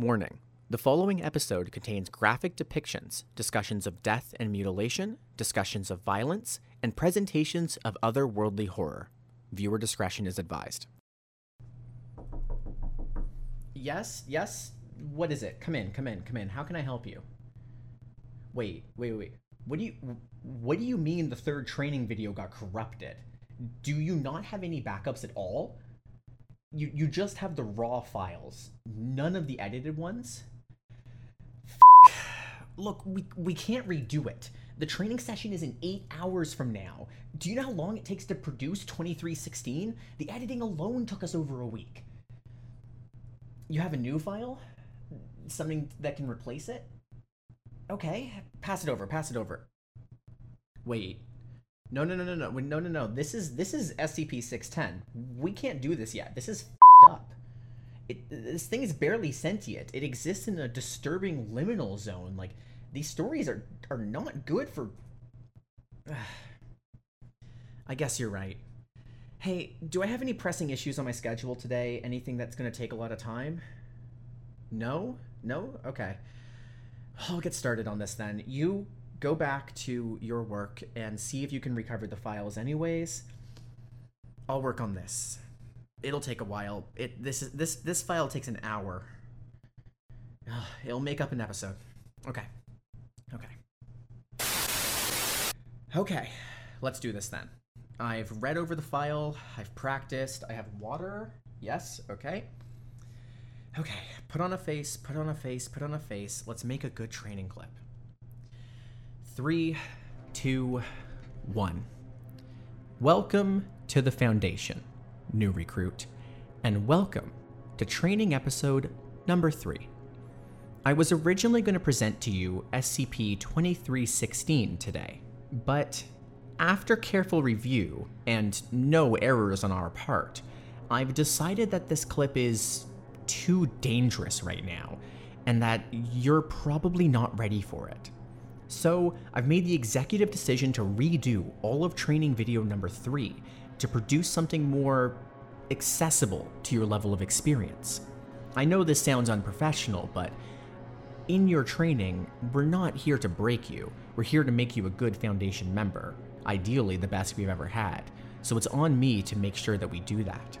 Warning The following episode contains graphic depictions, discussions of death and mutilation, discussions of violence, and presentations of otherworldly horror. Viewer discretion is advised. Yes, yes. What is it? Come in, come in, come in. How can I help you? Wait, wait, wait. What do you what do you mean the third training video got corrupted? Do you not have any backups at all? You you just have the raw files, none of the edited ones? Look, we we can't redo it. The training session is in 8 hours from now. Do you know how long it takes to produce 2316? The editing alone took us over a week. You have a new file? Something that can replace it? Okay, pass it over. Pass it over. Wait. No, no, no, no, no. No, no, no. This is this is SCP-610. We can't do this yet. This is up. It, this thing is barely sentient. It exists in a disturbing liminal zone. Like these stories are are not good for I guess you're right. Hey, do I have any pressing issues on my schedule today? Anything that's going to take a lot of time? No? No? Okay. I'll get started on this then. You go back to your work and see if you can recover the files anyways. I'll work on this. It'll take a while. It this is this this file takes an hour. Ugh, It'll make up an episode. Okay. Okay. Okay. Let's do this then. I've read over the file, I've practiced, I have water. Yes, okay. Okay, put on a face, put on a face, put on a face. Let's make a good training clip. Three, two, one. Welcome to the Foundation, new recruit, and welcome to training episode number three. I was originally going to present to you SCP 2316 today, but after careful review and no errors on our part, I've decided that this clip is too dangerous right now, and that you're probably not ready for it. So, I've made the executive decision to redo all of training video number three to produce something more accessible to your level of experience. I know this sounds unprofessional, but in your training, we're not here to break you, we're here to make you a good Foundation member, ideally the best we've ever had, so it's on me to make sure that we do that.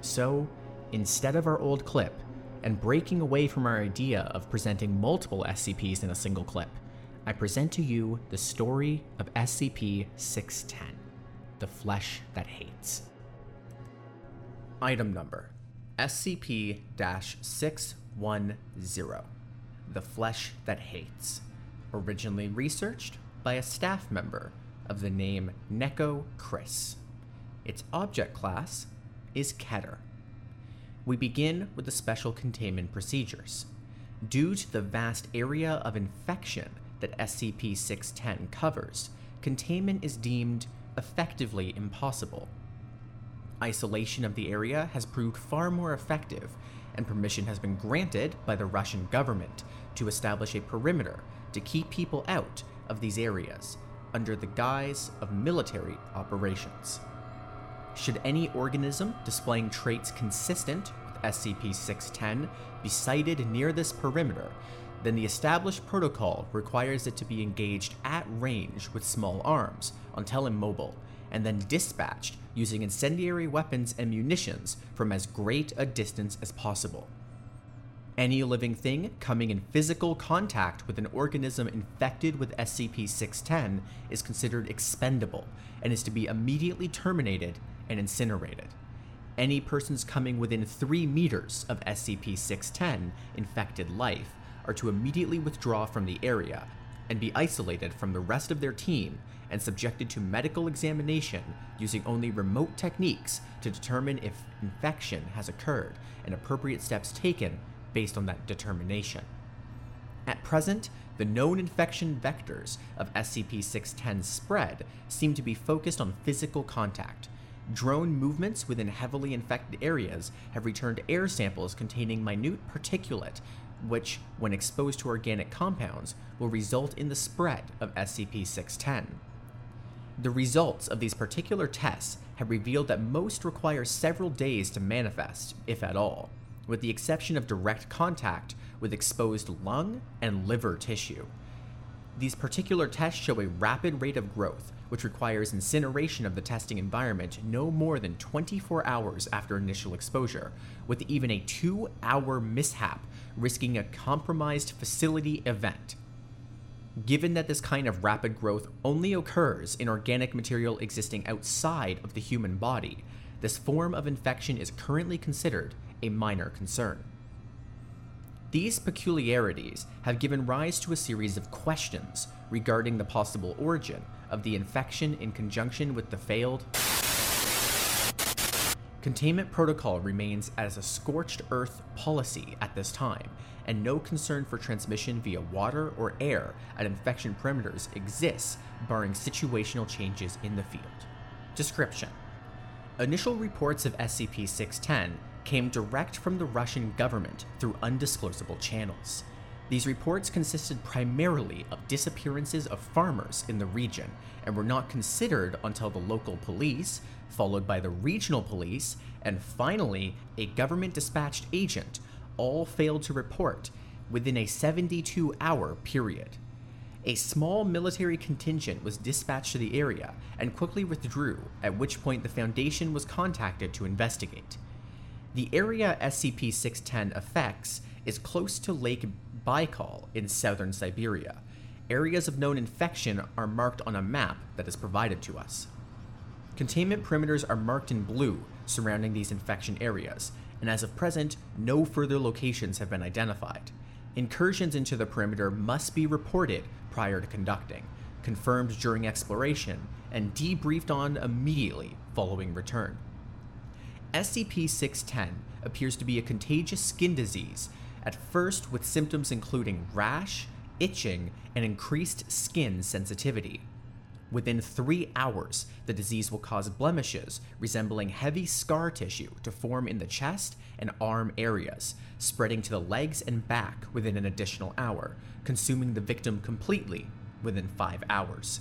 So, instead of our old clip, and breaking away from our idea of presenting multiple SCPs in a single clip, I present to you the story of SCP 610 The Flesh That Hates. Item number SCP 610 The Flesh That Hates. Originally researched by a staff member of the name Neko Chris. Its object class is Keter. We begin with the special containment procedures. Due to the vast area of infection that SCP 610 covers, containment is deemed effectively impossible. Isolation of the area has proved far more effective, and permission has been granted by the Russian government to establish a perimeter to keep people out of these areas under the guise of military operations. Should any organism displaying traits consistent with SCP 610 be sighted near this perimeter, then the established protocol requires it to be engaged at range with small arms until immobile, and then dispatched using incendiary weapons and munitions from as great a distance as possible. Any living thing coming in physical contact with an organism infected with SCP 610 is considered expendable and is to be immediately terminated and incinerated. Any persons coming within 3 meters of SCP 610 infected life are to immediately withdraw from the area and be isolated from the rest of their team and subjected to medical examination using only remote techniques to determine if infection has occurred and appropriate steps taken based on that determination. At present, the known infection vectors of SCP 610's spread seem to be focused on physical contact. Drone movements within heavily infected areas have returned air samples containing minute particulate, which, when exposed to organic compounds, will result in the spread of SCP 610. The results of these particular tests have revealed that most require several days to manifest, if at all, with the exception of direct contact with exposed lung and liver tissue. These particular tests show a rapid rate of growth, which requires incineration of the testing environment no more than 24 hours after initial exposure, with even a two hour mishap risking a compromised facility event. Given that this kind of rapid growth only occurs in organic material existing outside of the human body, this form of infection is currently considered a minor concern. These peculiarities have given rise to a series of questions regarding the possible origin of the infection in conjunction with the failed Containment protocol remains as a scorched earth policy at this time, and no concern for transmission via water or air at infection perimeters exists, barring situational changes in the field. Description Initial reports of SCP 610 came direct from the Russian government through undisclosable channels. These reports consisted primarily of disappearances of farmers in the region and were not considered until the local police, followed by the regional police, and finally a government dispatched agent all failed to report within a 72 hour period. A small military contingent was dispatched to the area and quickly withdrew, at which point the Foundation was contacted to investigate. The area SCP 610 affects is close to Lake Baikal in southern Siberia. Areas of known infection are marked on a map that is provided to us. Containment perimeters are marked in blue surrounding these infection areas, and as of present, no further locations have been identified. Incursions into the perimeter must be reported prior to conducting, confirmed during exploration, and debriefed on immediately following return. SCP 610 appears to be a contagious skin disease at first with symptoms including rash, itching, and increased skin sensitivity. Within three hours, the disease will cause blemishes resembling heavy scar tissue to form in the chest and arm areas, spreading to the legs and back within an additional hour, consuming the victim completely within five hours.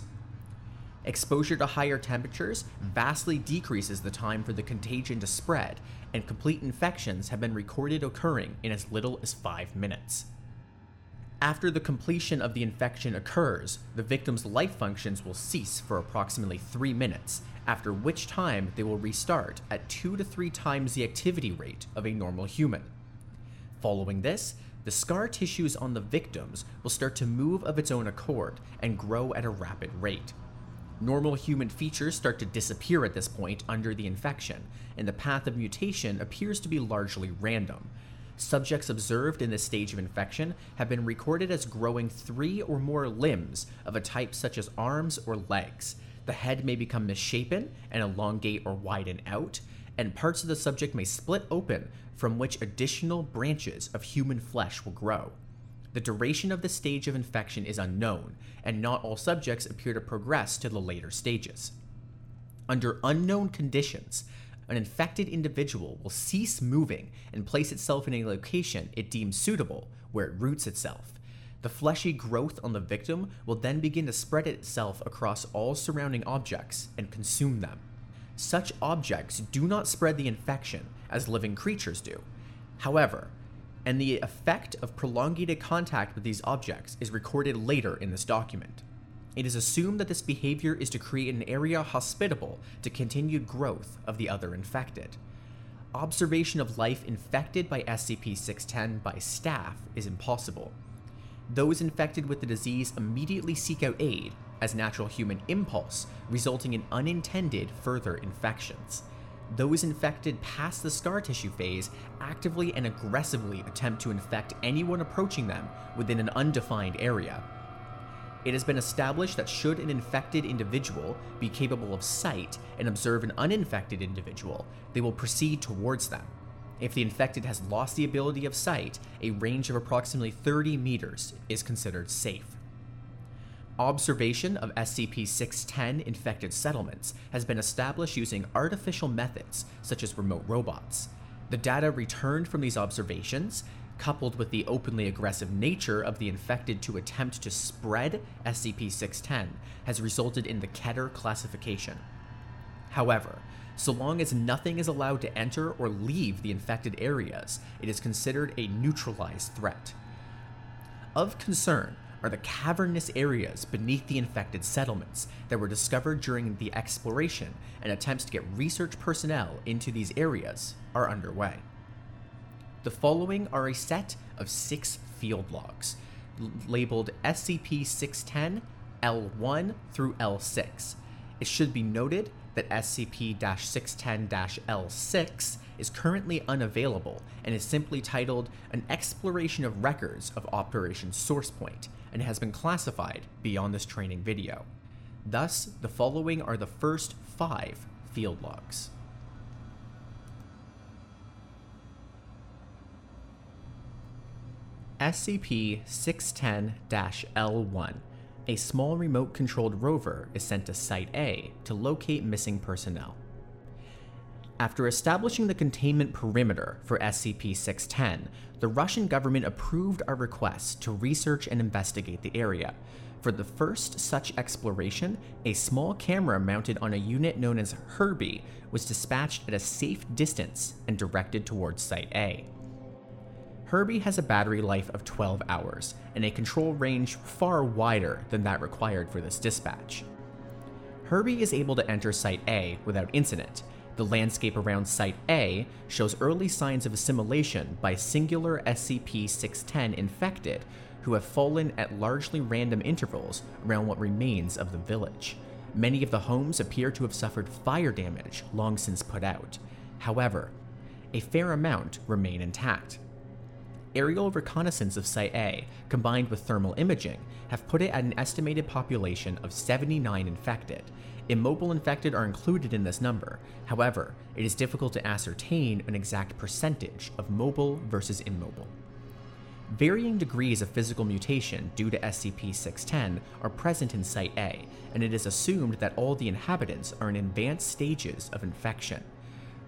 Exposure to higher temperatures vastly decreases the time for the contagion to spread, and complete infections have been recorded occurring in as little as 5 minutes. After the completion of the infection occurs, the victim's life functions will cease for approximately 3 minutes, after which time they will restart at 2 to 3 times the activity rate of a normal human. Following this, the scar tissues on the victims will start to move of its own accord and grow at a rapid rate. Normal human features start to disappear at this point under the infection, and the path of mutation appears to be largely random. Subjects observed in this stage of infection have been recorded as growing three or more limbs of a type such as arms or legs. The head may become misshapen and elongate or widen out, and parts of the subject may split open, from which additional branches of human flesh will grow. The duration of the stage of infection is unknown, and not all subjects appear to progress to the later stages. Under unknown conditions, an infected individual will cease moving and place itself in a location it deems suitable, where it roots itself. The fleshy growth on the victim will then begin to spread itself across all surrounding objects and consume them. Such objects do not spread the infection as living creatures do. However, and the effect of prolongated contact with these objects is recorded later in this document. It is assumed that this behavior is to create an area hospitable to continued growth of the other infected. Observation of life infected by SCP 610 by staff is impossible. Those infected with the disease immediately seek out aid as natural human impulse, resulting in unintended further infections those infected past the scar tissue phase actively and aggressively attempt to infect anyone approaching them within an undefined area. It has been established that should an infected individual be capable of sight and observe an uninfected individual, they will proceed towards them. If the infected has lost the ability of sight, a range of approximately 30 meters is considered safe. Observation of SCP 610 infected settlements has been established using artificial methods, such as remote robots. The data returned from these observations, coupled with the openly aggressive nature of the infected to attempt to spread SCP 610, has resulted in the Keter classification. However, so long as nothing is allowed to enter or leave the infected areas, it is considered a neutralized threat. Of concern are the cavernous areas beneath the infected settlements that were discovered during the exploration, and attempts to get research personnel into these areas are underway. The following are a set of six field logs, labeled SCP 610 L1 through L6. It should be noted that SCP 610 L6 is currently unavailable and is simply titled An Exploration of Records of Operation SourcePoint and has been classified beyond this training video. Thus, the following are the first five field logs. SCP 610 L1 a small remote controlled rover is sent to Site A to locate missing personnel. After establishing the containment perimeter for SCP 610, the Russian government approved our request to research and investigate the area. For the first such exploration, a small camera mounted on a unit known as Herbie was dispatched at a safe distance and directed towards Site A. Herbie has a battery life of 12 hours and a control range far wider than that required for this dispatch. Herbie is able to enter Site A without incident. The landscape around Site A shows early signs of assimilation by singular SCP 610 infected who have fallen at largely random intervals around what remains of the village. Many of the homes appear to have suffered fire damage long since put out. However, a fair amount remain intact. Aerial reconnaissance of Site A, combined with thermal imaging, have put it at an estimated population of 79 infected. Immobile infected are included in this number, however, it is difficult to ascertain an exact percentage of mobile versus immobile. Varying degrees of physical mutation due to SCP 610 are present in Site A, and it is assumed that all the inhabitants are in advanced stages of infection.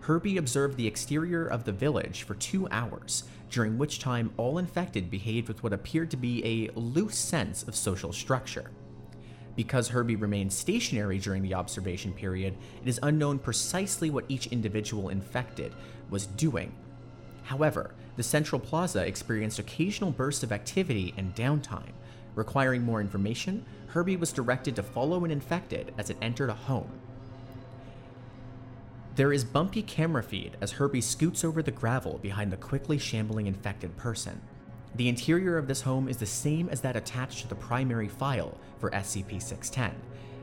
Herbie observed the exterior of the village for two hours, during which time all infected behaved with what appeared to be a loose sense of social structure. Because Herbie remained stationary during the observation period, it is unknown precisely what each individual infected was doing. However, the Central Plaza experienced occasional bursts of activity and downtime. Requiring more information, Herbie was directed to follow an infected as it entered a home. There is bumpy camera feed as Herbie scoots over the gravel behind the quickly shambling infected person. The interior of this home is the same as that attached to the primary file for SCP 610.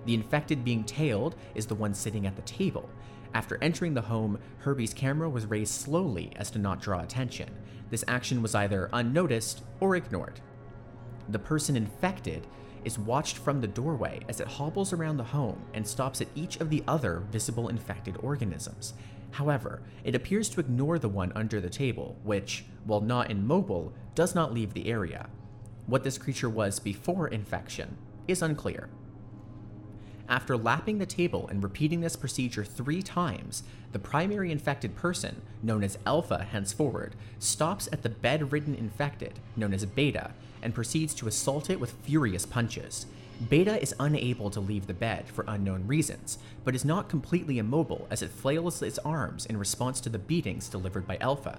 The infected being tailed is the one sitting at the table. After entering the home, Herbie's camera was raised slowly as to not draw attention. This action was either unnoticed or ignored. The person infected is watched from the doorway as it hobbles around the home and stops at each of the other visible infected organisms. However, it appears to ignore the one under the table, which, while not immobile, does not leave the area. What this creature was before infection is unclear. After lapping the table and repeating this procedure three times, the primary infected person, known as Alpha henceforward, stops at the bedridden infected, known as Beta, and proceeds to assault it with furious punches. Beta is unable to leave the bed for unknown reasons, but is not completely immobile as it flails its arms in response to the beatings delivered by Alpha.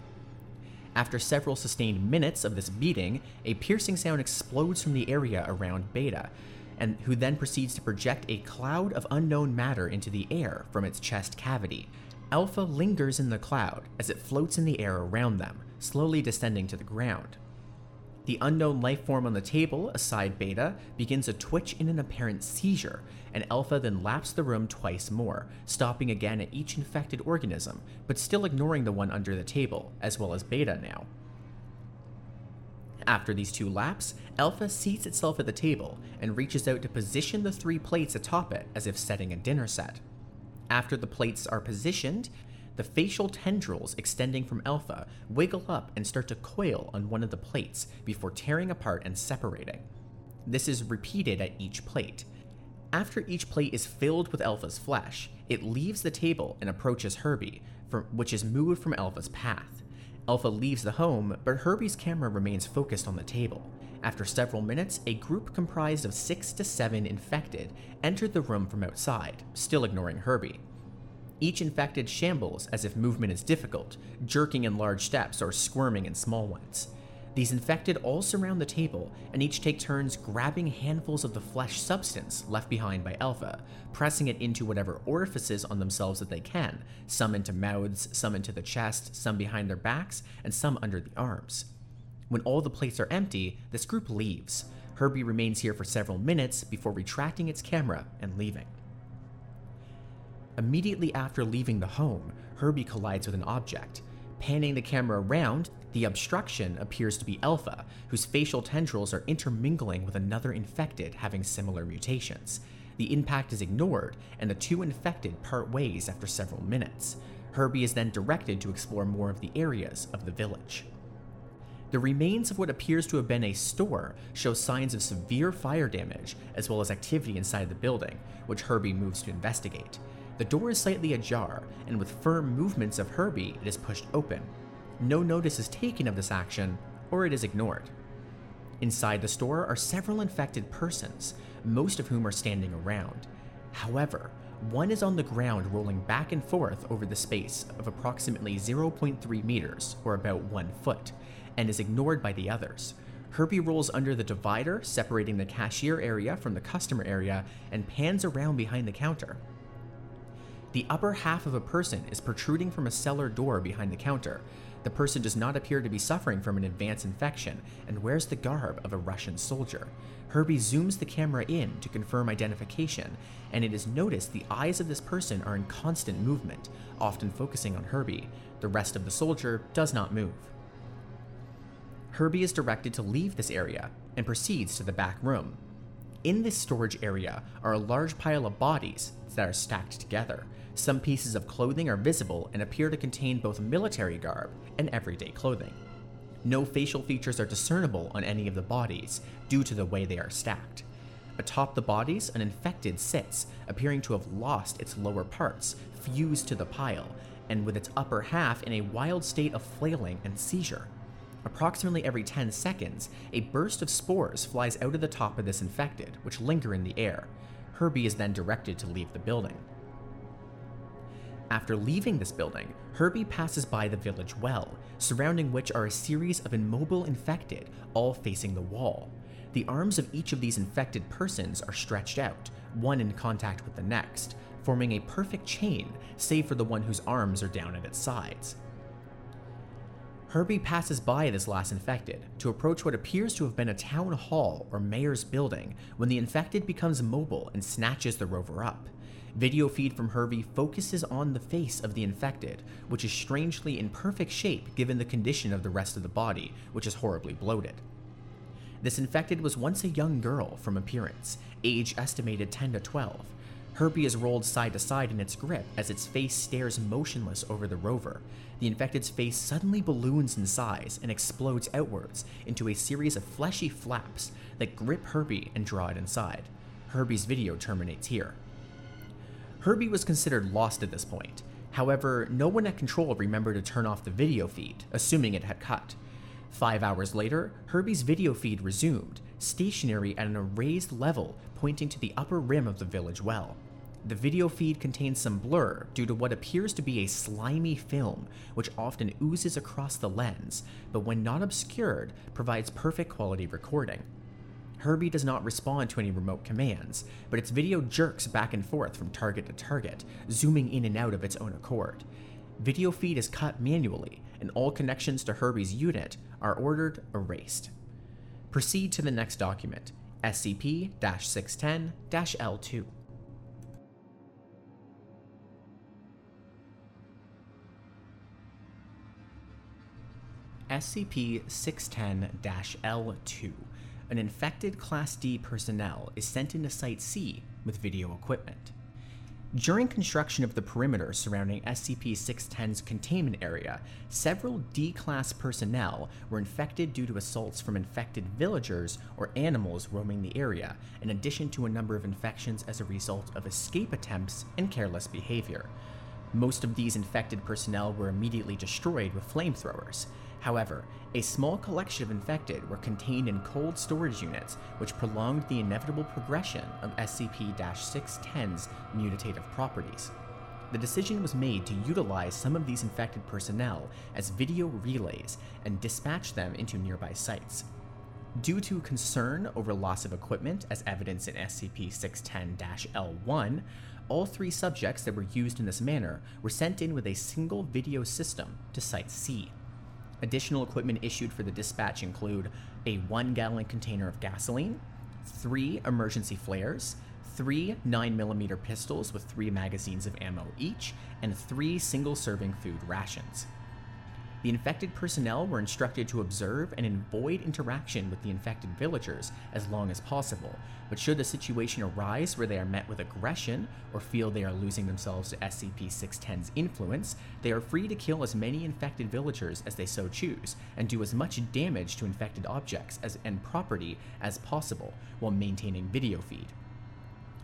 After several sustained minutes of this beating, a piercing sound explodes from the area around Beta, and who then proceeds to project a cloud of unknown matter into the air from its chest cavity. Alpha lingers in the cloud as it floats in the air around them, slowly descending to the ground. The unknown life form on the table, aside Beta, begins a twitch in an apparent seizure, and Alpha then laps the room twice more, stopping again at each infected organism, but still ignoring the one under the table, as well as Beta now. After these two laps, Alpha seats itself at the table and reaches out to position the three plates atop it as if setting a dinner set. After the plates are positioned, the facial tendrils extending from Alpha wiggle up and start to coil on one of the plates before tearing apart and separating. This is repeated at each plate. After each plate is filled with Alpha's flesh, it leaves the table and approaches Herbie, which is moved from Alpha's path. Alpha leaves the home, but Herbie's camera remains focused on the table. After several minutes, a group comprised of six to seven infected entered the room from outside, still ignoring Herbie. Each infected shambles as if movement is difficult, jerking in large steps or squirming in small ones. These infected all surround the table and each take turns grabbing handfuls of the flesh substance left behind by Alpha, pressing it into whatever orifices on themselves that they can, some into mouths, some into the chest, some behind their backs, and some under the arms. When all the plates are empty, this group leaves. Herbie remains here for several minutes before retracting its camera and leaving. Immediately after leaving the home, Herbie collides with an object. Panning the camera around, the obstruction appears to be Alpha, whose facial tendrils are intermingling with another infected having similar mutations. The impact is ignored, and the two infected part ways after several minutes. Herbie is then directed to explore more of the areas of the village. The remains of what appears to have been a store show signs of severe fire damage, as well as activity inside the building, which Herbie moves to investigate. The door is slightly ajar, and with firm movements of Herbie, it is pushed open, no notice is taken of this action, or it is ignored. Inside the store are several infected persons, most of whom are standing around. However, one is on the ground rolling back and forth over the space of approximately 0.3 meters, or about one foot, and is ignored by the others. Herbie rolls under the divider, separating the cashier area from the customer area, and pans around behind the counter. The upper half of a person is protruding from a cellar door behind the counter, the person does not appear to be suffering from an advanced infection and wears the garb of a Russian soldier. Herbie zooms the camera in to confirm identification, and it is noticed the eyes of this person are in constant movement, often focusing on Herbie. The rest of the soldier does not move. Herbie is directed to leave this area and proceeds to the back room. In this storage area are a large pile of bodies that are stacked together. Some pieces of clothing are visible and appear to contain both military garb and everyday clothing. No facial features are discernible on any of the bodies due to the way they are stacked. Atop the bodies, an infected sits, appearing to have lost its lower parts, fused to the pile, and with its upper half in a wild state of flailing and seizure. Approximately every 10 seconds, a burst of spores flies out of the top of this infected, which linger in the air. Herbie is then directed to leave the building. After leaving this building, Herbie passes by the village well, surrounding which are a series of immobile infected, all facing the wall. The arms of each of these infected persons are stretched out, one in contact with the next, forming a perfect chain, save for the one whose arms are down at its sides. Herbie passes by this last infected to approach what appears to have been a town hall or mayor's building when the infected becomes mobile and snatches the rover up. Video feed from Herbie focuses on the face of the infected, which is strangely in perfect shape given the condition of the rest of the body, which is horribly bloated. This infected was once a young girl from appearance, age estimated 10 to 12. Herbie is rolled side to side in its grip as its face stares motionless over the rover. The infected's face suddenly balloons in size and explodes outwards into a series of fleshy flaps that grip Herbie and draw it inside. Herbie's video terminates here. Herbie was considered lost at this point. However, no one at Control remembered to turn off the video feed, assuming it had cut. Five hours later, Herbie's video feed resumed, stationary at an raised level pointing to the upper rim of the village well. The video feed contains some blur due to what appears to be a slimy film, which often oozes across the lens, but when not obscured, provides perfect quality recording. Herbie does not respond to any remote commands, but its video jerks back and forth from target to target, zooming in and out of its own accord. Video feed is cut manually, and all connections to Herbie's unit are ordered erased. Proceed to the next document, SCP 610 L2. SCP 610 L2 an infected Class D personnel is sent into Site C with video equipment. During construction of the perimeter surrounding SCP 610's containment area, several D Class personnel were infected due to assaults from infected villagers or animals roaming the area, in addition to a number of infections as a result of escape attempts and careless behavior. Most of these infected personnel were immediately destroyed with flamethrowers. However, a small collection of infected were contained in cold storage units, which prolonged the inevitable progression of SCP 610's mutative properties. the decision was made to utilize some of these infected personnel as video relays and dispatch them into nearby sites. Due to concern over loss of equipment, as evidenced in SCP 610 L1, all three subjects that were used in this manner were sent in with a single video system to Site C. Additional equipment issued for the dispatch include a one gallon container of gasoline, three emergency flares, three 9mm pistols with three magazines of ammo each, and three single serving food rations. The infected personnel were instructed to observe and avoid interaction with the infected villagers as long as possible, but should the situation arise where they are met with aggression or feel they are losing themselves to SCP 610's influence, they are free to kill as many infected villagers as they so choose and do as much damage to infected objects as, and property as possible while maintaining video feed.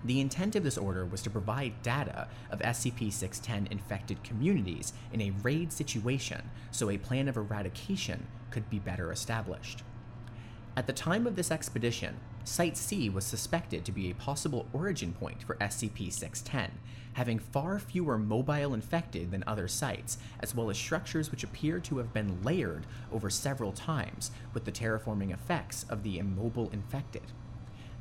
The intent of this order was to provide data of SCP 610 infected communities in a raid situation so a plan of eradication could be better established. At the time of this expedition, Site C was suspected to be a possible origin point for SCP 610, having far fewer mobile infected than other sites, as well as structures which appear to have been layered over several times with the terraforming effects of the immobile infected.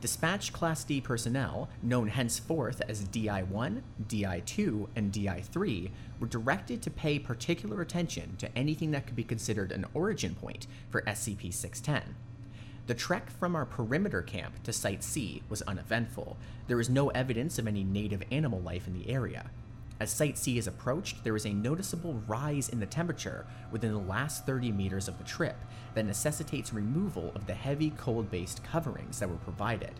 Dispatch Class D personnel, known henceforth as DI 1, DI 2, and DI 3, were directed to pay particular attention to anything that could be considered an origin point for SCP 610. The trek from our perimeter camp to Site C was uneventful. There is no evidence of any native animal life in the area, as Site C is approached, there is a noticeable rise in the temperature within the last 30 meters of the trip that necessitates removal of the heavy cold based coverings that were provided.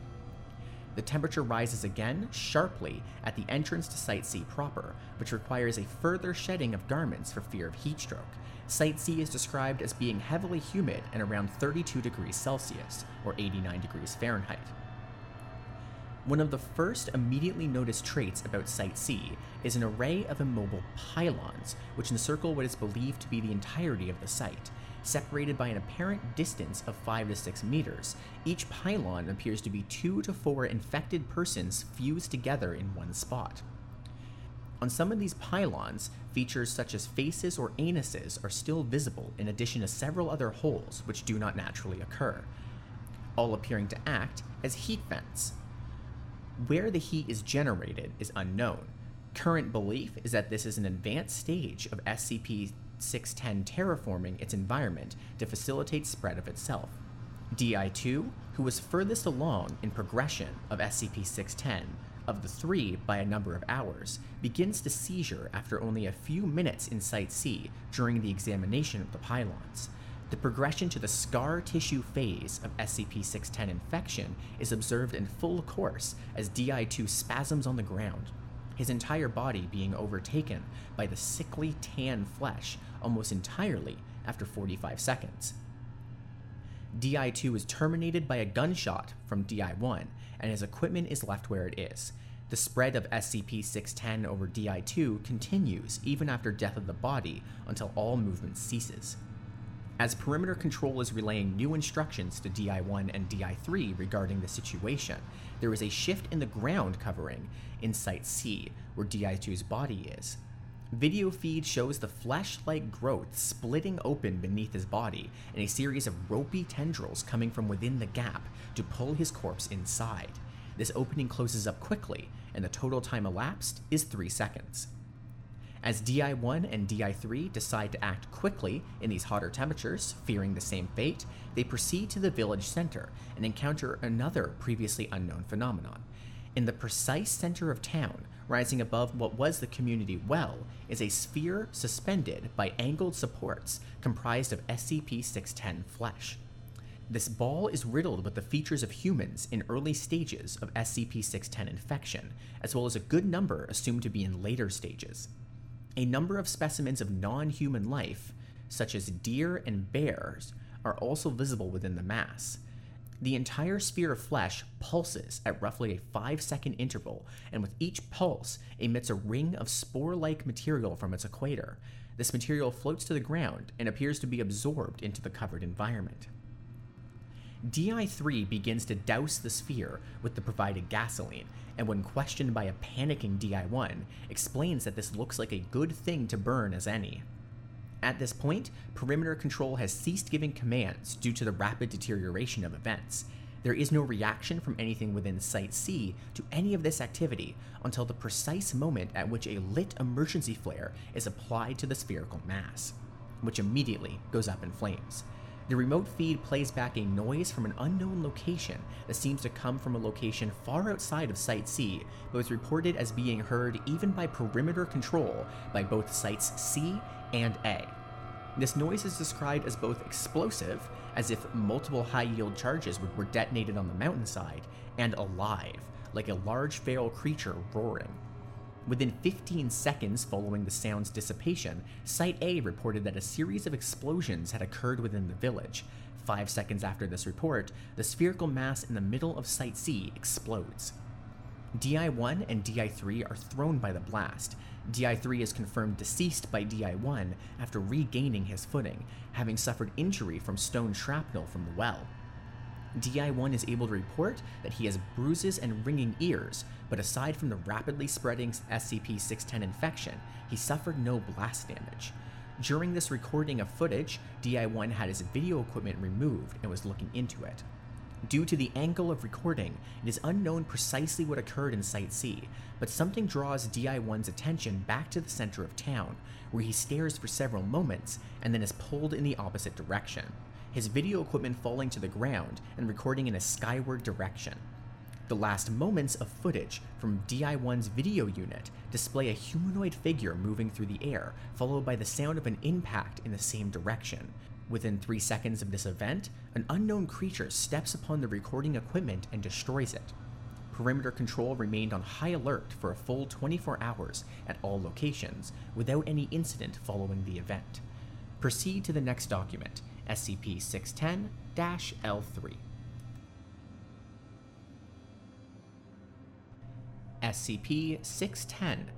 The temperature rises again sharply at the entrance to Site C proper, which requires a further shedding of garments for fear of heat stroke. Site C is described as being heavily humid and around 32 degrees Celsius, or 89 degrees Fahrenheit. One of the first immediately noticed traits about Site C is an array of immobile pylons, which encircle what is believed to be the entirety of the site. Separated by an apparent distance of 5 to 6 meters, each pylon appears to be 2 to 4 infected persons fused together in one spot. On some of these pylons, features such as faces or anuses are still visible, in addition to several other holes which do not naturally occur, all appearing to act as heat vents, where the heat is generated is unknown. Current belief is that this is an advanced stage of SCP 610 terraforming its environment to facilitate spread of itself. DI 2, who was furthest along in progression of SCP 610, of the three by a number of hours, begins to seizure after only a few minutes in Site C during the examination of the pylons. The progression to the scar tissue phase of SCP 610 infection is observed in full course as DI 2 spasms on the ground, his entire body being overtaken by the sickly tan flesh almost entirely after 45 seconds. DI 2 is terminated by a gunshot from DI 1, and his equipment is left where it is. The spread of SCP 610 over DI 2 continues even after death of the body until all movement ceases. As perimeter control is relaying new instructions to DI1 and DI3 regarding the situation, there is a shift in the ground covering in Site C, where DI2's body is. Video feed shows the flesh like growth splitting open beneath his body and a series of ropey tendrils coming from within the gap to pull his corpse inside. This opening closes up quickly, and the total time elapsed is 3 seconds. As DI1 and DI3 decide to act quickly in these hotter temperatures, fearing the same fate, they proceed to the village center and encounter another previously unknown phenomenon. In the precise center of town, rising above what was the community well, is a sphere suspended by angled supports comprised of SCP 610 flesh. This ball is riddled with the features of humans in early stages of SCP 610 infection, as well as a good number assumed to be in later stages a number of specimens of non human life, such as deer and bears, are also visible within the mass. The entire sphere of flesh pulses at roughly a 5 second interval, and with each pulse emits a ring of spore like material from its equator. This material floats to the ground and appears to be absorbed into the covered environment. DI3 begins to douse the sphere with the provided gasoline, and when questioned by a panicking DI1, explains that this looks like a good thing to burn as any. At this point, perimeter control has ceased giving commands due to the rapid deterioration of events. There is no reaction from anything within Site C to any of this activity until the precise moment at which a lit emergency flare is applied to the spherical mass, which immediately goes up in flames. The remote feed plays back a noise from an unknown location that seems to come from a location far outside of Site C, but was reported as being heard even by perimeter control by both Sites C and A. This noise is described as both explosive, as if multiple high yield charges were detonated on the mountainside, and alive, like a large feral creature roaring. Within 15 seconds following the sound's dissipation, Site A reported that a series of explosions had occurred within the village. Five seconds after this report, the spherical mass in the middle of Site C explodes. DI1 and DI3 are thrown by the blast. DI3 is confirmed deceased by DI1 after regaining his footing, having suffered injury from stone shrapnel from the well. DI1 is able to report that he has bruises and ringing ears, but aside from the rapidly spreading SCP 610 infection, he suffered no blast damage. During this recording of footage, DI1 had his video equipment removed and was looking into it. Due to the angle of recording, it is unknown precisely what occurred in Site C, but something draws DI1's attention back to the center of town, where he stares for several moments and then is pulled in the opposite direction his video equipment falling to the ground and recording in a skyward direction. The last moments of footage from DI1's video unit display a humanoid figure moving through the air, followed by the sound of an impact in the same direction. Within three seconds of this event, an unknown creature steps upon the recording equipment and destroys it. Perimeter control remained on high alert for a full 24 hours at all locations, without any incident following the event. Proceed to the next document SCP 610 L3. SCP 610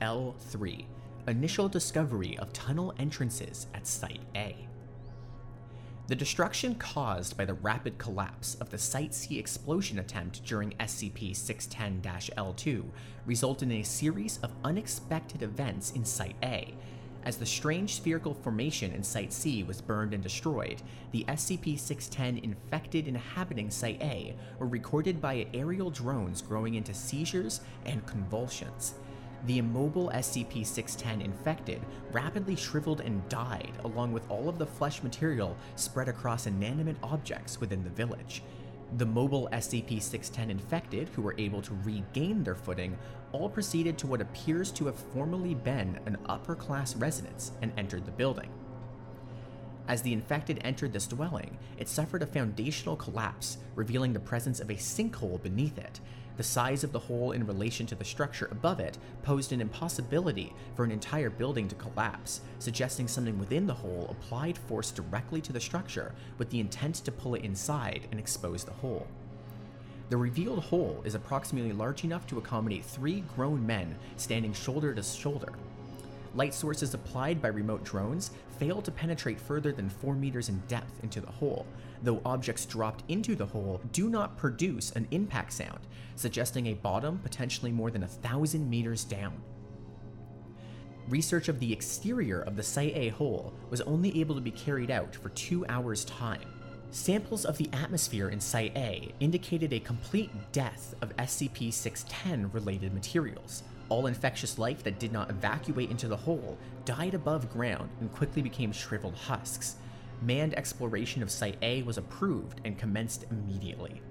L3 Initial discovery of tunnel entrances at Site A. The destruction caused by the rapid collapse of the Site C explosion attempt during SCP 610 L2 resulted in a series of unexpected events in Site A as the strange spherical formation in Site C was burned and destroyed, the SCP-610 infected inhabiting Site A were recorded by aerial drones growing into seizures and convulsions. The immobile SCP-610 infected rapidly shriveled and died along with all of the flesh material spread across inanimate objects within the village. The mobile SCP 610 infected, who were able to regain their footing, all proceeded to what appears to have formerly been an upper class residence and entered the building. As the infected entered this dwelling, it suffered a foundational collapse, revealing the presence of a sinkhole beneath it, the size of the hole in relation to the structure above it posed an impossibility for an entire building to collapse, suggesting something within the hole applied force directly to the structure with the intent to pull it inside and expose the hole. The revealed hole is approximately large enough to accommodate three grown men standing shoulder to shoulder, light sources applied by remote drones fail to penetrate further than 4 meters in depth into the hole, though objects dropped into the hole do not produce an impact sound, suggesting a bottom potentially more than a thousand meters down. Research of the exterior of the Site A hole was only able to be carried out for two hours' time. Samples of the atmosphere in Site A indicated a complete death of SCP 610 related materials, all infectious life that did not evacuate into the hole died above ground and quickly became shriveled husks. Manned exploration of Site A was approved and commenced immediately.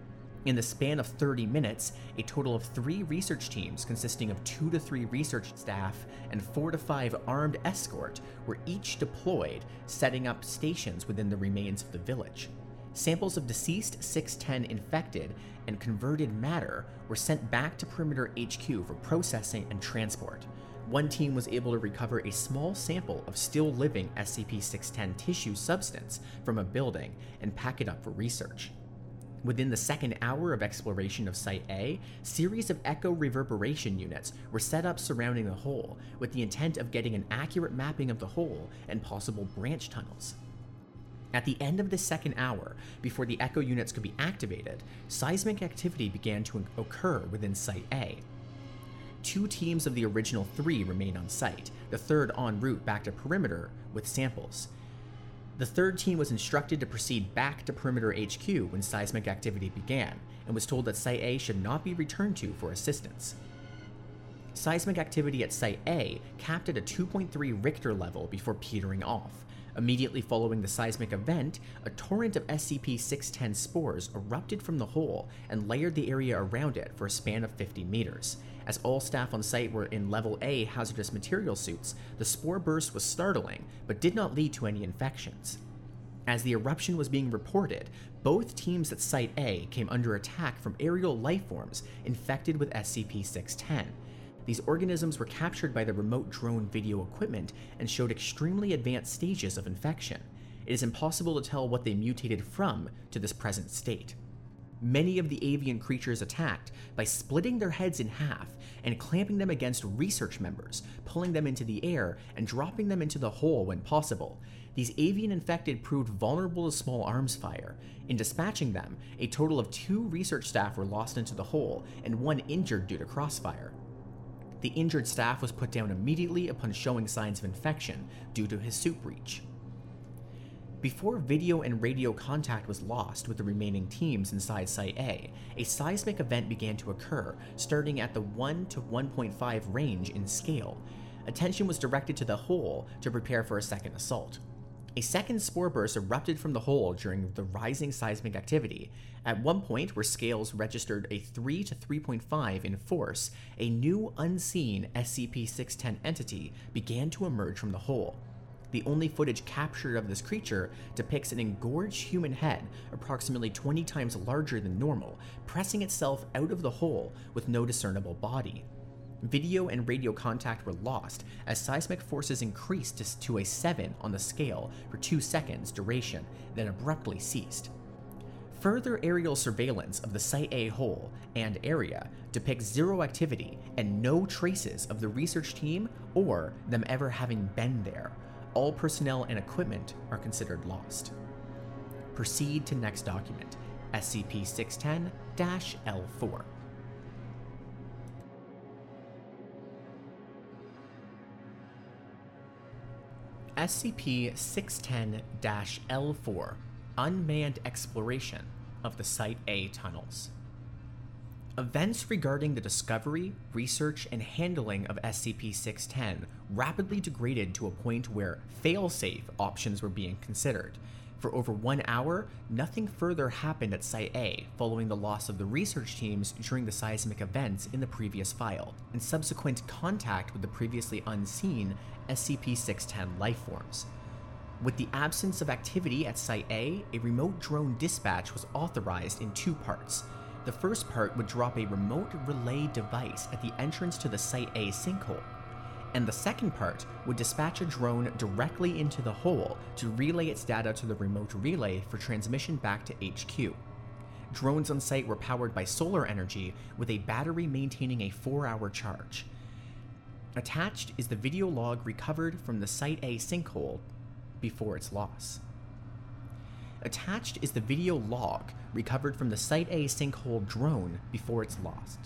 In the span of 30 minutes, a total of three research teams consisting of two to three research staff and four to five armed escort were each deployed, setting up stations within the remains of the village. Samples of deceased 610 infected and converted matter were sent back to Perimeter HQ for processing and transport. One team was able to recover a small sample of still living SCP 610 tissue substance from a building and pack it up for research. Within the second hour of exploration of Site A, series of echo reverberation units were set up surrounding the hole with the intent of getting an accurate mapping of the hole and possible branch tunnels. At the end of the second hour, before the echo units could be activated, seismic activity began to occur within Site A. Two teams of the original three remained on site, the third en route back to perimeter with samples. The third team was instructed to proceed back to Perimeter HQ when seismic activity began, and was told that Site A should not be returned to for assistance. Seismic activity at Site A capped at a 2.3 Richter level before petering off. Immediately following the seismic event, a torrent of SCP 610 spores erupted from the hole and layered the area around it for a span of 50 meters. As all staff on site were in Level A hazardous material suits, the spore burst was startling, but did not lead to any infections. As the eruption was being reported, both teams at Site A came under attack from aerial lifeforms infected with SCP 610. These organisms were captured by the remote drone video equipment and showed extremely advanced stages of infection. It is impossible to tell what they mutated from to this present state. Many of the avian creatures attacked by splitting their heads in half and clamping them against research members, pulling them into the air and dropping them into the hole when possible. These avian infected proved vulnerable to small arms fire. In dispatching them, a total of two research staff were lost into the hole and one injured due to crossfire. The injured staff was put down immediately upon showing signs of infection due to his suit breach. Before video and radio contact was lost with the remaining teams inside Site A, a seismic event began to occur, starting at the 1 to 1.5 range in scale. Attention was directed to the hole to prepare for a second assault. A second spore burst erupted from the hole during the rising seismic activity. At one point, where scales registered a 3 to 3.5 in force, a new unseen SCP 610 entity began to emerge from the hole. The only footage captured of this creature depicts an engorged human head, approximately 20 times larger than normal, pressing itself out of the hole with no discernible body. Video and radio contact were lost as seismic forces increased to a 7 on the scale for 2 seconds duration, then abruptly ceased. Further aerial surveillance of the Site A hole and area depicts zero activity and no traces of the research team or them ever having been there. All personnel and equipment are considered lost. Proceed to next document, SCP 610 L4. SCP 610 L4 Unmanned Exploration of the Site A Tunnels. Events regarding the discovery, research, and handling of SCP 610 rapidly degraded to a point where fail-safe options were being considered. For over one hour, nothing further happened at Site A following the loss of the research teams during the seismic events in the previous file, and subsequent contact with the previously unseen SCP 610 lifeforms. With the absence of activity at Site A, a remote drone dispatch was authorized in two parts. The first part would drop a remote relay device at the entrance to the Site A sinkhole, and the second part would dispatch a drone directly into the hole to relay its data to the remote relay for transmission back to HQ. Drones on site were powered by solar energy with a battery maintaining a 4 hour charge. Attached is the video log recovered from the Site A sinkhole before its loss. Attached is the video log recovered from the Site A sinkhole drone before it's lost.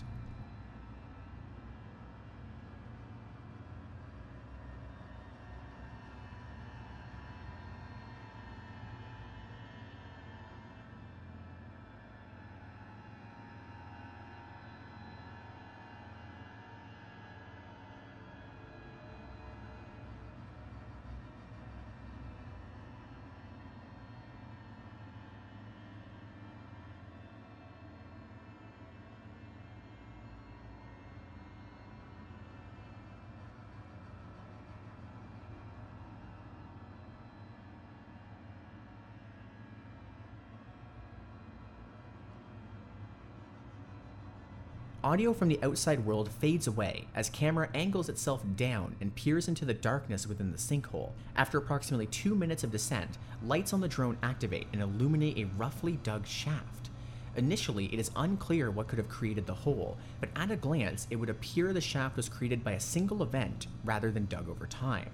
Audio from the outside world fades away as camera angles itself down and peers into the darkness within the sinkhole. After approximately two minutes of descent, lights on the drone activate and illuminate a roughly dug shaft. Initially, it is unclear what could have created the hole, but at a glance, it would appear the shaft was created by a single event rather than dug over time.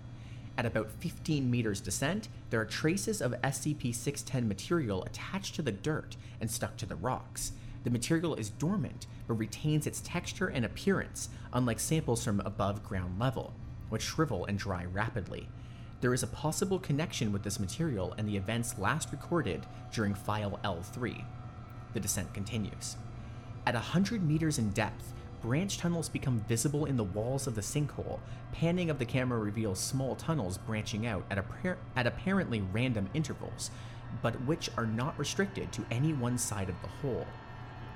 At about 15 meters descent, there are traces of SCP 610 material attached to the dirt and stuck to the rocks. The material is dormant, but retains its texture and appearance, unlike samples from above ground level, which shrivel and dry rapidly. There is a possible connection with this material and the events last recorded during File L3. The descent continues. At 100 meters in depth, branch tunnels become visible in the walls of the sinkhole. Panning of the camera reveals small tunnels branching out at, appar- at apparently random intervals, but which are not restricted to any one side of the hole.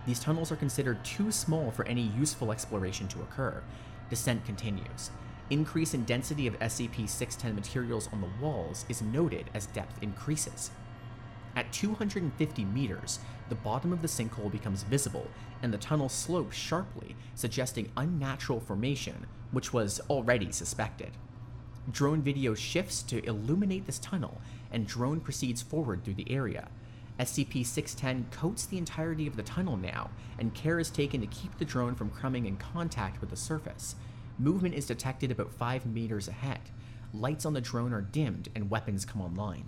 These tunnels are considered too small for any useful exploration to occur. Descent continues. Increase in density of SCP 610 materials on the walls is noted as depth increases. At 250 meters, the bottom of the sinkhole becomes visible, and the tunnel slopes sharply, suggesting unnatural formation, which was already suspected. Drone video shifts to illuminate this tunnel, and drone proceeds forward through the area. SCP 610 coats the entirety of the tunnel now, and care is taken to keep the drone from coming in contact with the surface. Movement is detected about 5 meters ahead. Lights on the drone are dimmed, and weapons come online.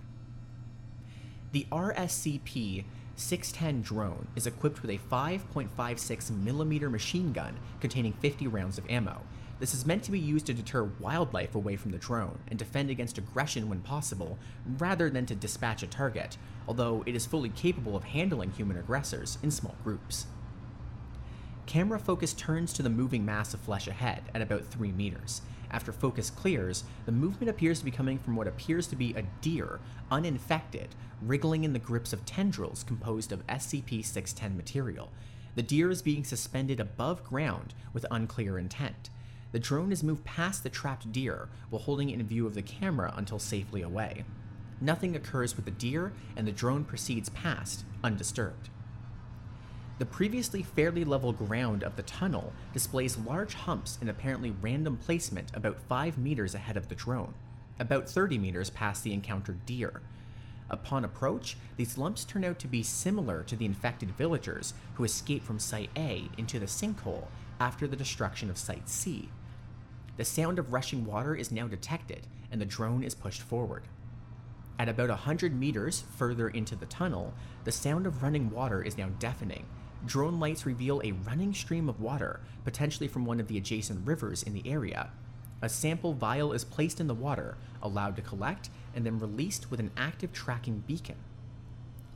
The RSCP 610 drone is equipped with a 5.56mm machine gun containing 50 rounds of ammo. This is meant to be used to deter wildlife away from the drone and defend against aggression when possible, rather than to dispatch a target, although it is fully capable of handling human aggressors in small groups. Camera focus turns to the moving mass of flesh ahead at about 3 meters. After focus clears, the movement appears to be coming from what appears to be a deer, uninfected, wriggling in the grips of tendrils composed of SCP 610 material. The deer is being suspended above ground with unclear intent. The drone is moved past the trapped deer while holding it in view of the camera until safely away. Nothing occurs with the deer, and the drone proceeds past, undisturbed. The previously fairly level ground of the tunnel displays large humps in apparently random placement about 5 meters ahead of the drone, about 30 meters past the encountered deer. Upon approach, these lumps turn out to be similar to the infected villagers who escaped from Site A into the sinkhole after the destruction of Site C. The sound of rushing water is now detected, and the drone is pushed forward. At about 100 meters further into the tunnel, the sound of running water is now deafening, drone lights reveal a running stream of water, potentially from one of the adjacent rivers in the area. A sample vial is placed in the water, allowed to collect, and then released with an active tracking beacon.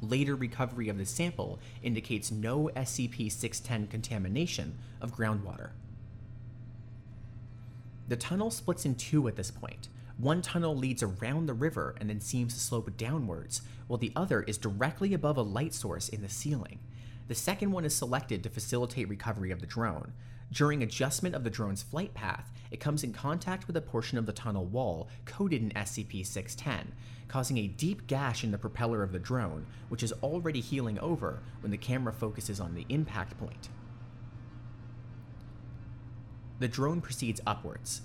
Later recovery of the sample indicates no SCP 610 contamination of groundwater. The tunnel splits in two at this point. One tunnel leads around the river and then seems to slope downwards, while the other is directly above a light source in the ceiling. The second one is selected to facilitate recovery of the drone. During adjustment of the drone's flight path, it comes in contact with a portion of the tunnel wall coated in SCP 610, causing a deep gash in the propeller of the drone, which is already healing over when the camera focuses on the impact point. The drone proceeds upwards,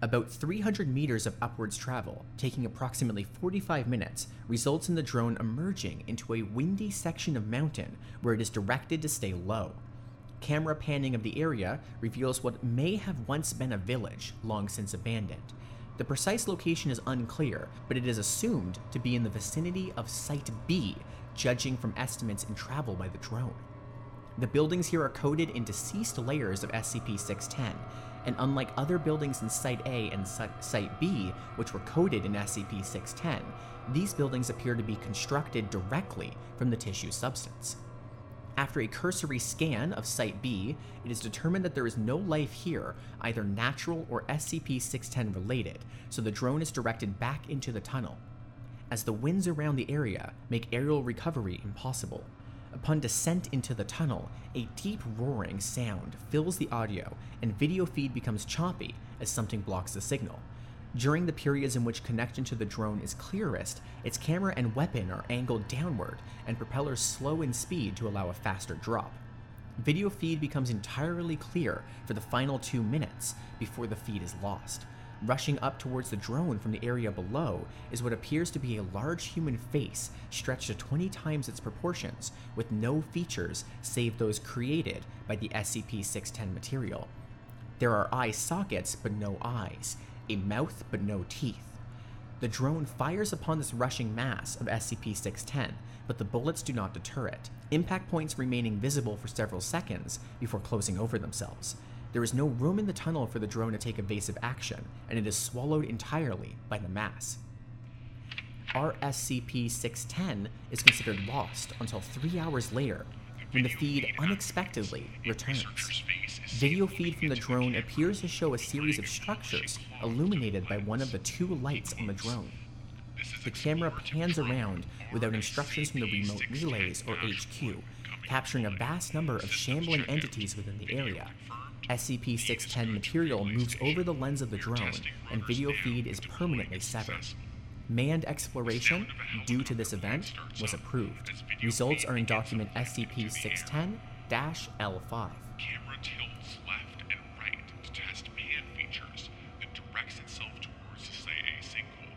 about 300 meters of upwards travel, taking approximately 45 minutes, results in the drone emerging into a windy section of mountain where it is directed to stay low. Camera panning of the area reveals what may have once been a village, long since abandoned. The precise location is unclear, but it is assumed to be in the vicinity of Site B, judging from estimates in travel by the drone. The buildings here are coated in deceased layers of SCP 610, and unlike other buildings in Site A and Site B, which were coated in SCP 610, these buildings appear to be constructed directly from the tissue substance. After a cursory scan of Site B, it is determined that there is no life here, either natural or SCP 610 related, so the drone is directed back into the tunnel. As the winds around the area make aerial recovery impossible, Upon descent into the tunnel, a deep roaring sound fills the audio, and video feed becomes choppy as something blocks the signal. During the periods in which connection to the drone is clearest, its camera and weapon are angled downward, and propellers slow in speed to allow a faster drop. Video feed becomes entirely clear for the final two minutes before the feed is lost. Rushing up towards the drone from the area below is what appears to be a large human face stretched to 20 times its proportions, with no features save those created by the SCP 610 material. There are eye sockets but no eyes, a mouth but no teeth. The drone fires upon this rushing mass of SCP 610, but the bullets do not deter it, impact points remaining visible for several seconds before closing over themselves. There is no room in the tunnel for the drone to take evasive action, and it is swallowed entirely by the mass. RSCP 610 is considered lost until three hours later when the feed unexpectedly returns. Video feed from the drone appears to show a series of structures illuminated by one of the two lights on the drone. The camera pans around without instructions from the remote relays or HQ, capturing a vast number of shambling entities within the area. SCP 610 material moves over the lens of the drone, and video feed is permanently severed. Manned exploration, due to this event, was approved. Results are in document SCP 610 L5. Camera tilts left and right to test man features, then directs itself towards the A sinkhole.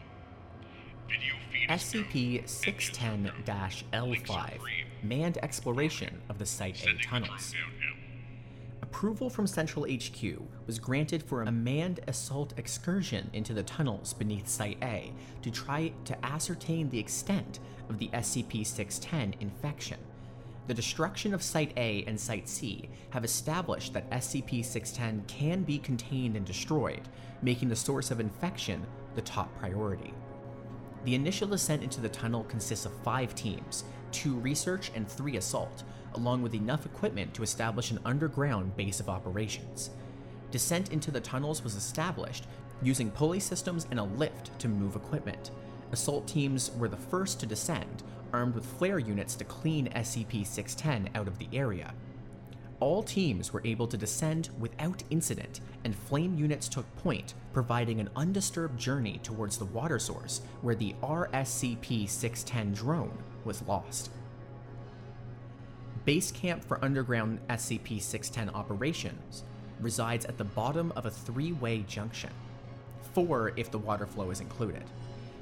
Video feed SCP 610 L5 Manned exploration of the Site A tunnels. Approval from Central HQ was granted for a manned assault excursion into the tunnels beneath Site A to try to ascertain the extent of the SCP 610 infection. The destruction of Site A and Site C have established that SCP 610 can be contained and destroyed, making the source of infection the top priority. The initial ascent into the tunnel consists of five teams two research and three assault, along with enough equipment to establish an underground base of operations. Descent into the tunnels was established using pulley systems and a lift to move equipment. Assault teams were the first to descend, armed with flare units to clean SCP 610 out of the area. All teams were able to descend without incident, and flame units took point, providing an undisturbed journey towards the water source where the RSCP 610 drone was lost. Base camp for underground SCP 610 operations resides at the bottom of a three way junction, four if the water flow is included.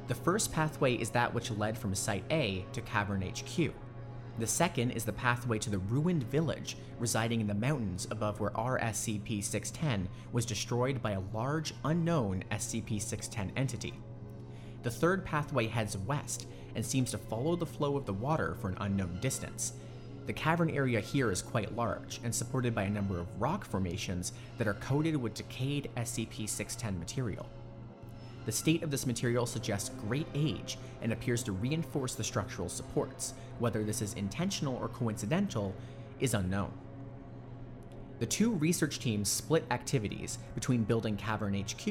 The first pathway is that which led from Site A to Cavern HQ. The second is the pathway to the ruined village residing in the mountains above where RSCP 610 was destroyed by a large unknown SCP 610 entity. The third pathway heads west and seems to follow the flow of the water for an unknown distance. The cavern area here is quite large and supported by a number of rock formations that are coated with decayed SCP 610 material. The state of this material suggests great age and appears to reinforce the structural supports. Whether this is intentional or coincidental is unknown. The two research teams split activities between building Cavern HQ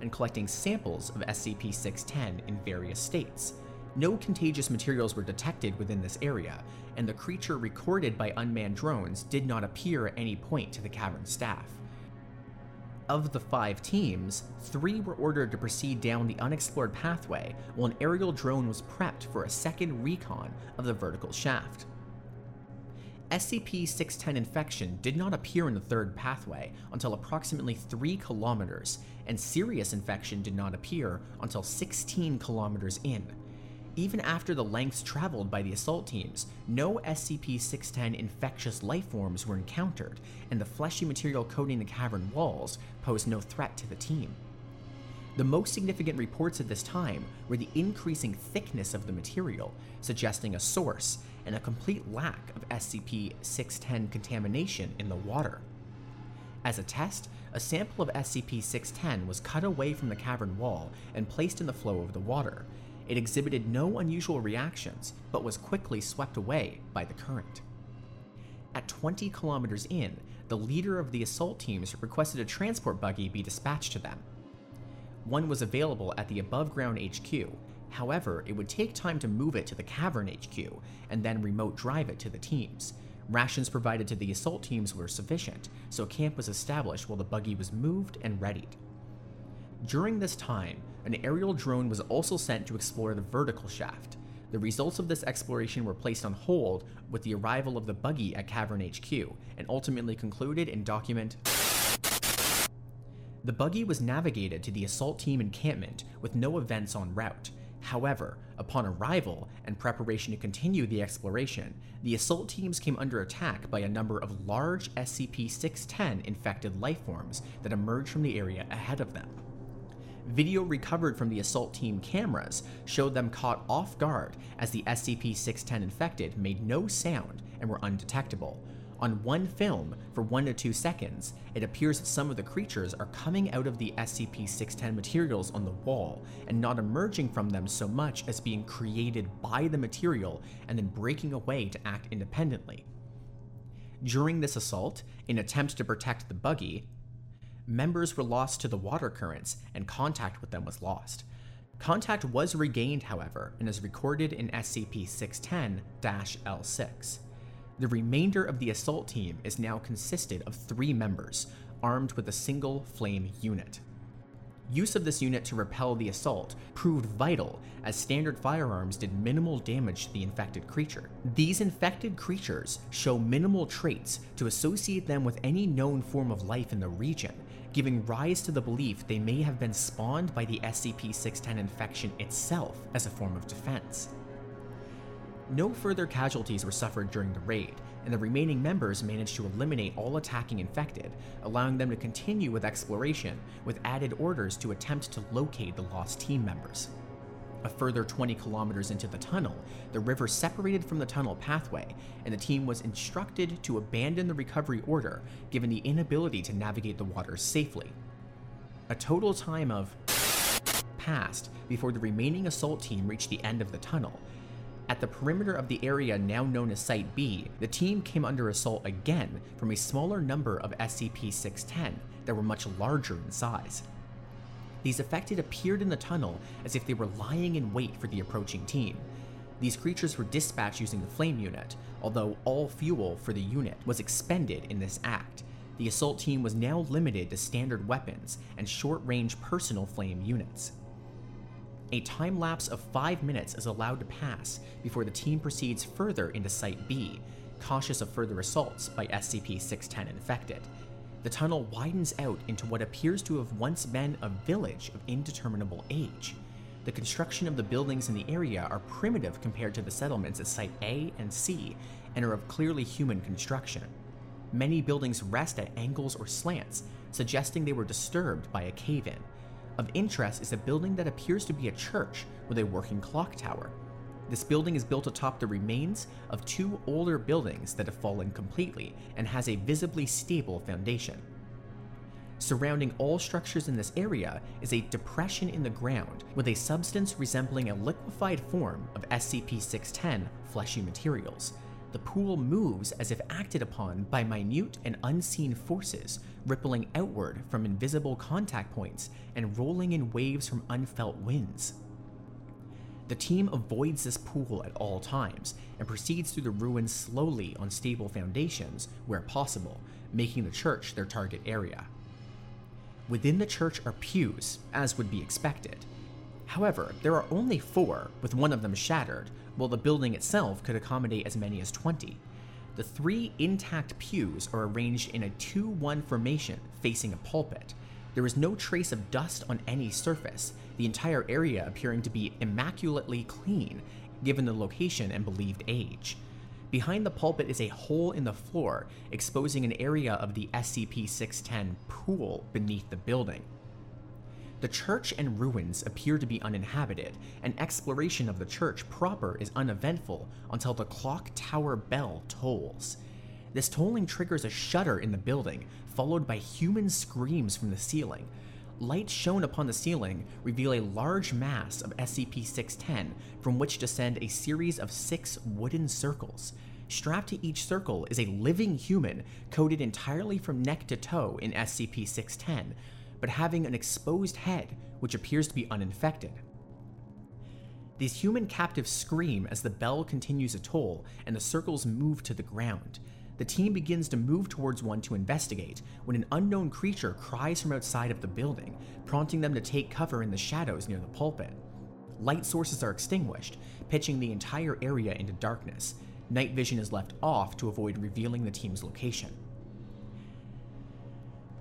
and collecting samples of SCP 610 in various states. No contagious materials were detected within this area, and the creature recorded by unmanned drones did not appear at any point to the cavern staff. Of the five teams, three were ordered to proceed down the unexplored pathway, while an aerial drone was prepped for a second recon of the vertical shaft. SCP 610 infection did not appear in the third pathway until approximately 3 kilometers, and serious infection did not appear until 16 kilometers in. Even after the lengths traveled by the assault teams, no SCP 610 infectious lifeforms were encountered, and the fleshy material coating the cavern walls posed no threat to the team. The most significant reports at this time were the increasing thickness of the material, suggesting a source, and a complete lack of SCP 610 contamination in the water. As a test, a sample of SCP 610 was cut away from the cavern wall and placed in the flow of the water. It exhibited no unusual reactions, but was quickly swept away by the current. At 20 kilometers in, the leader of the assault teams requested a transport buggy be dispatched to them. One was available at the above ground HQ. However, it would take time to move it to the cavern HQ and then remote drive it to the teams. Rations provided to the assault teams were sufficient, so camp was established while the buggy was moved and readied. During this time, an aerial drone was also sent to explore the vertical shaft. The results of this exploration were placed on hold with the arrival of the buggy at Cavern HQ, and ultimately concluded in document the buggy was navigated to the assault team encampment with no events en route. However, upon arrival and preparation to continue the exploration, the assault teams came under attack by a number of large SCP 610 infected lifeforms that emerged from the area ahead of them. Video recovered from the assault team cameras showed them caught off guard as the SCP 610 infected made no sound and were undetectable. On one film, for one to two seconds, it appears that some of the creatures are coming out of the SCP 610 materials on the wall and not emerging from them so much as being created by the material and then breaking away to act independently. During this assault, in attempt to protect the buggy, members were lost to the water currents and contact with them was lost. Contact was regained, however, and is recorded in SCP 610 L6. The remainder of the assault team is now consisted of three members, armed with a single flame unit. Use of this unit to repel the assault proved vital as standard firearms did minimal damage to the infected creature. These infected creatures show minimal traits to associate them with any known form of life in the region, giving rise to the belief they may have been spawned by the SCP 610 infection itself as a form of defense. No further casualties were suffered during the raid, and the remaining members managed to eliminate all attacking infected, allowing them to continue with exploration, with added orders to attempt to locate the lost team members. A further 20 kilometers into the tunnel, the river separated from the tunnel pathway, and the team was instructed to abandon the recovery order given the inability to navigate the waters safely. A total time of passed before the remaining assault team reached the end of the tunnel, at the perimeter of the area now known as Site B, the team came under assault again from a smaller number of SCP 610 that were much larger in size. These affected appeared in the tunnel as if they were lying in wait for the approaching team. These creatures were dispatched using the flame unit, although all fuel for the unit was expended in this act. The assault team was now limited to standard weapons and short range personal flame units. A time lapse of 5 minutes is allowed to pass before the team proceeds further into Site B, cautious of further assaults by SCP 610 infected. The tunnel widens out into what appears to have once been a village of indeterminable age. The construction of the buildings in the area are primitive compared to the settlements at Site A and C and are of clearly human construction. Many buildings rest at angles or slants, suggesting they were disturbed by a cave in. Of interest is a building that appears to be a church with a working clock tower. This building is built atop the remains of two older buildings that have fallen completely and has a visibly stable foundation. Surrounding all structures in this area is a depression in the ground with a substance resembling a liquefied form of SCP 610 fleshy materials, the pool moves as if acted upon by minute and unseen forces, rippling outward from invisible contact points and rolling in waves from unfelt winds. The team avoids this pool at all times and proceeds through the ruins slowly on stable foundations where possible, making the church their target area. Within the church are pews, as would be expected. However, there are only four, with one of them shattered, while the building itself could accommodate as many as 20. The three intact pews are arranged in a 2 1 formation facing a pulpit. There is no trace of dust on any surface, the entire area appearing to be immaculately clean given the location and believed age. Behind the pulpit is a hole in the floor, exposing an area of the SCP 610 pool beneath the building. The church and ruins appear to be uninhabited, and exploration of the church proper is uneventful until the clock tower bell tolls. This tolling triggers a shudder in the building, followed by human screams from the ceiling. Lights shown upon the ceiling reveal a large mass of SCP 610, from which descend a series of six wooden circles. Strapped to each circle is a living human, coated entirely from neck to toe in SCP 610, but having an exposed head which appears to be uninfected. These human captives scream as the bell continues to toll and the circles move to the ground. The team begins to move towards one to investigate when an unknown creature cries from outside of the building, prompting them to take cover in the shadows near the pulpit. Light sources are extinguished, pitching the entire area into darkness. Night vision is left off to avoid revealing the team's location.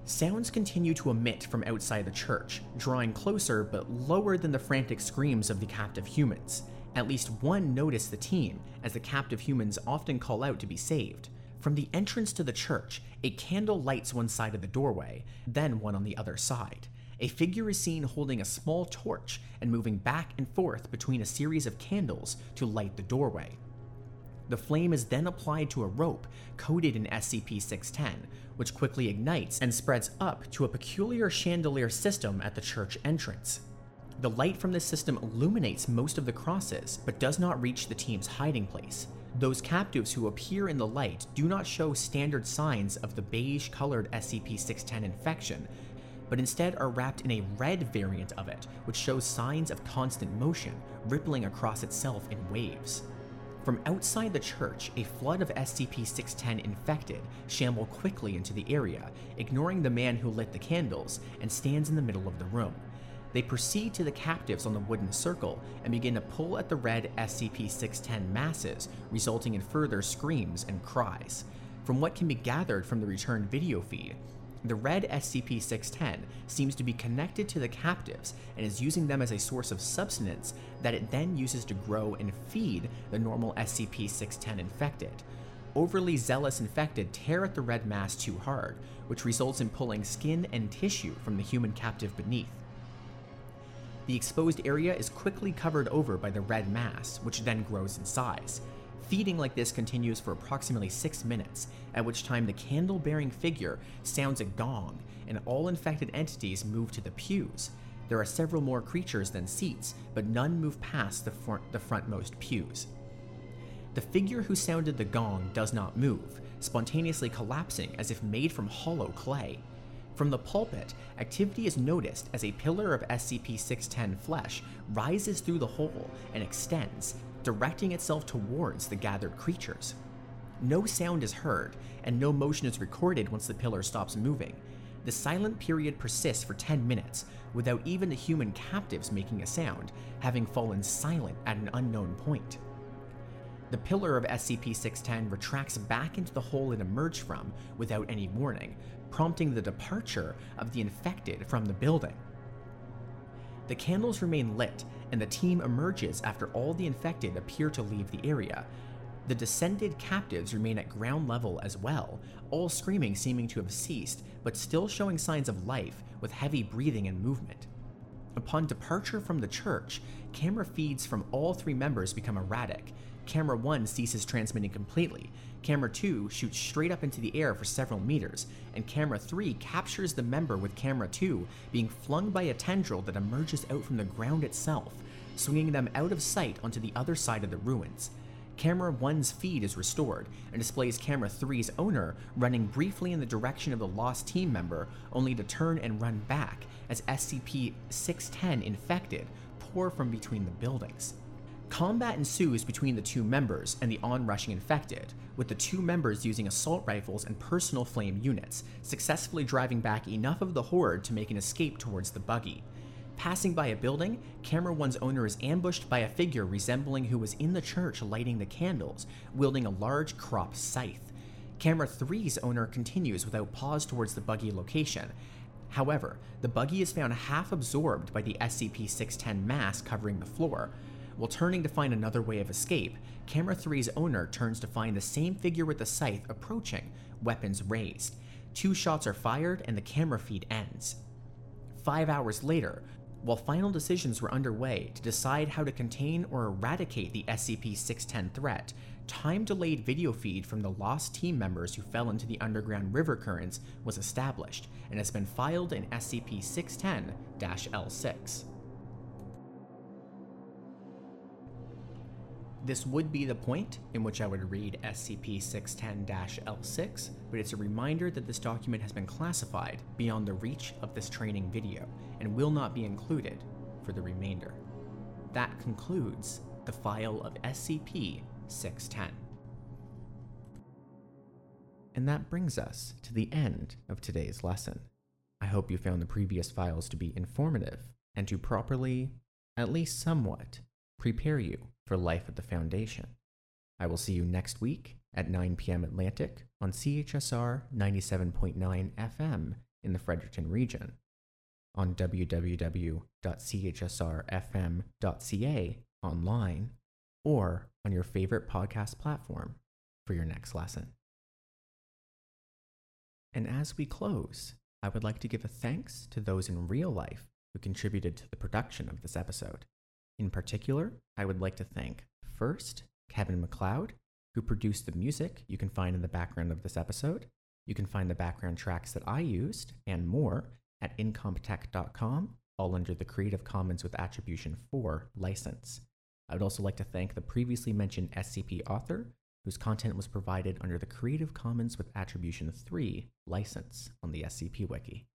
Sounds continue to emit from outside the church, drawing closer but lower than the frantic screams of the captive humans. At least one noticed the team, as the captive humans often call out to be saved. From the entrance to the church, a candle lights one side of the doorway, then one on the other side. A figure is seen holding a small torch and moving back and forth between a series of candles to light the doorway. The flame is then applied to a rope coated in SCP 610, which quickly ignites and spreads up to a peculiar chandelier system at the church entrance. The light from this system illuminates most of the crosses, but does not reach the team's hiding place. Those captives who appear in the light do not show standard signs of the beige colored SCP 610 infection, but instead are wrapped in a red variant of it, which shows signs of constant motion, rippling across itself in waves. From outside the church, a flood of SCP 610 infected shamble quickly into the area, ignoring the man who lit the candles and stands in the middle of the room. They proceed to the captives on the wooden circle and begin to pull at the red SCP 610 masses, resulting in further screams and cries. From what can be gathered from the returned video feed, the red SCP 610 seems to be connected to the captives and is using them as a source of substance that it then uses to grow and feed the normal SCP 610 infected. Overly zealous infected tear at the red mass too hard, which results in pulling skin and tissue from the human captive beneath. The exposed area is quickly covered over by the red mass, which then grows in size. Feeding like this continues for approximately 6 minutes, at which time the candle bearing figure sounds a gong, and all infected entities move to the pews. There are several more creatures than seats, but none move past the, front, the frontmost pews. The figure who sounded the gong does not move, spontaneously collapsing as if made from hollow clay. From the pulpit, activity is noticed as a pillar of SCP 610 flesh rises through the hole and extends, directing itself towards the gathered creatures. No sound is heard, and no motion is recorded once the pillar stops moving. The silent period persists for 10 minutes, without even the human captives making a sound, having fallen silent at an unknown point. The pillar of SCP 610 retracts back into the hole it emerged from without any warning, prompting the departure of the infected from the building. The candles remain lit, and the team emerges after all the infected appear to leave the area. The descended captives remain at ground level as well, all screaming seeming to have ceased, but still showing signs of life with heavy breathing and movement. Upon departure from the church, camera feeds from all three members become erratic. Camera 1 ceases transmitting completely, Camera 2 shoots straight up into the air for several meters, and Camera 3 captures the member with Camera 2 being flung by a tendril that emerges out from the ground itself, swinging them out of sight onto the other side of the ruins. Camera 1's feed is restored and displays Camera 3's owner running briefly in the direction of the lost team member, only to turn and run back as SCP 610 infected pour from between the buildings. Combat ensues between the two members and the onrushing infected, with the two members using assault rifles and personal flame units, successfully driving back enough of the horde to make an escape towards the buggy. Passing by a building, Camera 1's owner is ambushed by a figure resembling who was in the church lighting the candles, wielding a large crop scythe. Camera 3's owner continues without pause towards the buggy location. However, the buggy is found half absorbed by the SCP 610 mass covering the floor, while turning to find another way of escape, Camera 3's owner turns to find the same figure with the scythe approaching, weapons raised. Two shots are fired and the camera feed ends. Five hours later, while final decisions were underway to decide how to contain or eradicate the SCP 610 threat, time delayed video feed from the lost team members who fell into the underground river currents was established and has been filed in SCP 610 L6. This would be the point in which I would read SCP 610 L6, but it's a reminder that this document has been classified beyond the reach of this training video and will not be included for the remainder. That concludes the file of SCP 610. And that brings us to the end of today's lesson. I hope you found the previous files to be informative and to properly, at least somewhat, prepare you for life at the Foundation. I will see you next week at 9 p.m. Atlantic on CHSR 97.9 FM in the Fredericton region, on www.chsrfm.ca online, or on your favorite podcast platform for your next lesson. And as we close I would like to give a thanks to those in real life who contributed to the production of this episode. In particular, I would like to thank first Kevin MacLeod, who produced the music you can find in the background of this episode. You can find the background tracks that I used and more at incompetech.com, all under the Creative Commons with Attribution 4 license. I would also like to thank the previously mentioned SCP author, whose content was provided under the Creative Commons with Attribution 3 license on the SCP Wiki.